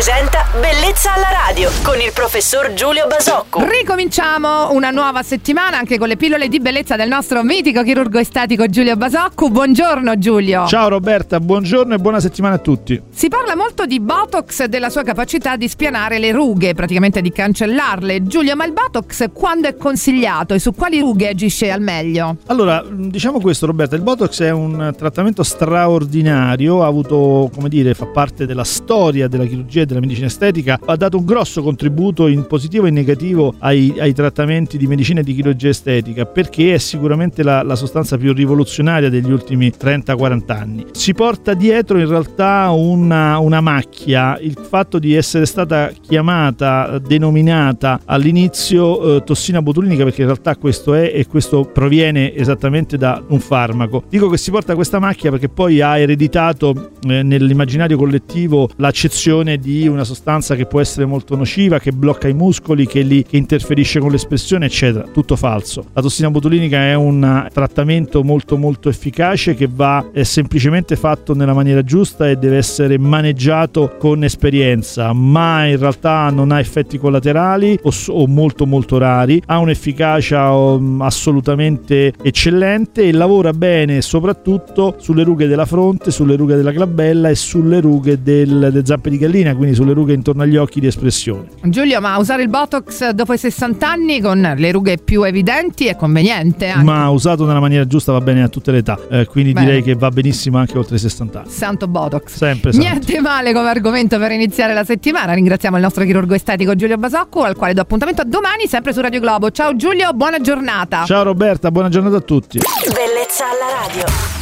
presenta Bellezza alla radio con il professor Giulio Basocco. Ricominciamo una nuova settimana anche con le pillole di bellezza del nostro mitico chirurgo estetico Giulio Basocco. Buongiorno Giulio. Ciao Roberta, buongiorno e buona settimana a tutti. Si parla molto di Botox e della sua capacità di spianare le rughe, praticamente di cancellarle. Giulio, ma il Botox quando è consigliato e su quali rughe agisce al meglio? Allora, diciamo questo Roberta, il Botox è un trattamento straordinario, ha avuto, come dire, fa parte della storia della chirurgia della medicina estetica, ha dato un grosso contributo in positivo e negativo ai, ai trattamenti di medicina e di chirurgia estetica, perché è sicuramente la, la sostanza più rivoluzionaria degli ultimi 30-40 anni. Si porta dietro in realtà una, una macchia, il fatto di essere stata chiamata, denominata all'inizio eh, tossina botulinica, perché in realtà questo è e questo proviene esattamente da un farmaco. Dico che si porta questa macchia perché poi ha ereditato eh, nell'immaginario collettivo l'accezione di una sostanza che può essere molto nociva, che blocca i muscoli, che, li, che interferisce con l'espressione, eccetera. Tutto falso. La tossina botulinica è un trattamento molto molto efficace che va è semplicemente fatto nella maniera giusta e deve essere maneggiato con esperienza, ma in realtà non ha effetti collaterali o, o molto molto rari, ha un'efficacia um, assolutamente eccellente e lavora bene soprattutto sulle rughe della fronte, sulle rughe della glabella e sulle rughe del, delle zampe di gallina, quindi sulle rughe intorno agli occhi di espressione. Giulio, ma usare il Botox dopo i 60 anni con le rughe più evidenti è conveniente? Anche. Ma usato nella maniera giusta va bene a tutte le età, eh, quindi Bene. direi che va benissimo anche oltre i 60 anni. Santo Botox. Sempre santo. Niente male come argomento per iniziare la settimana. Ringraziamo il nostro chirurgo estetico Giulio Basocco, al quale do appuntamento a domani sempre su Radio Globo. Ciao Giulio, buona giornata. Ciao Roberta, buona giornata a tutti. Bellezza alla radio.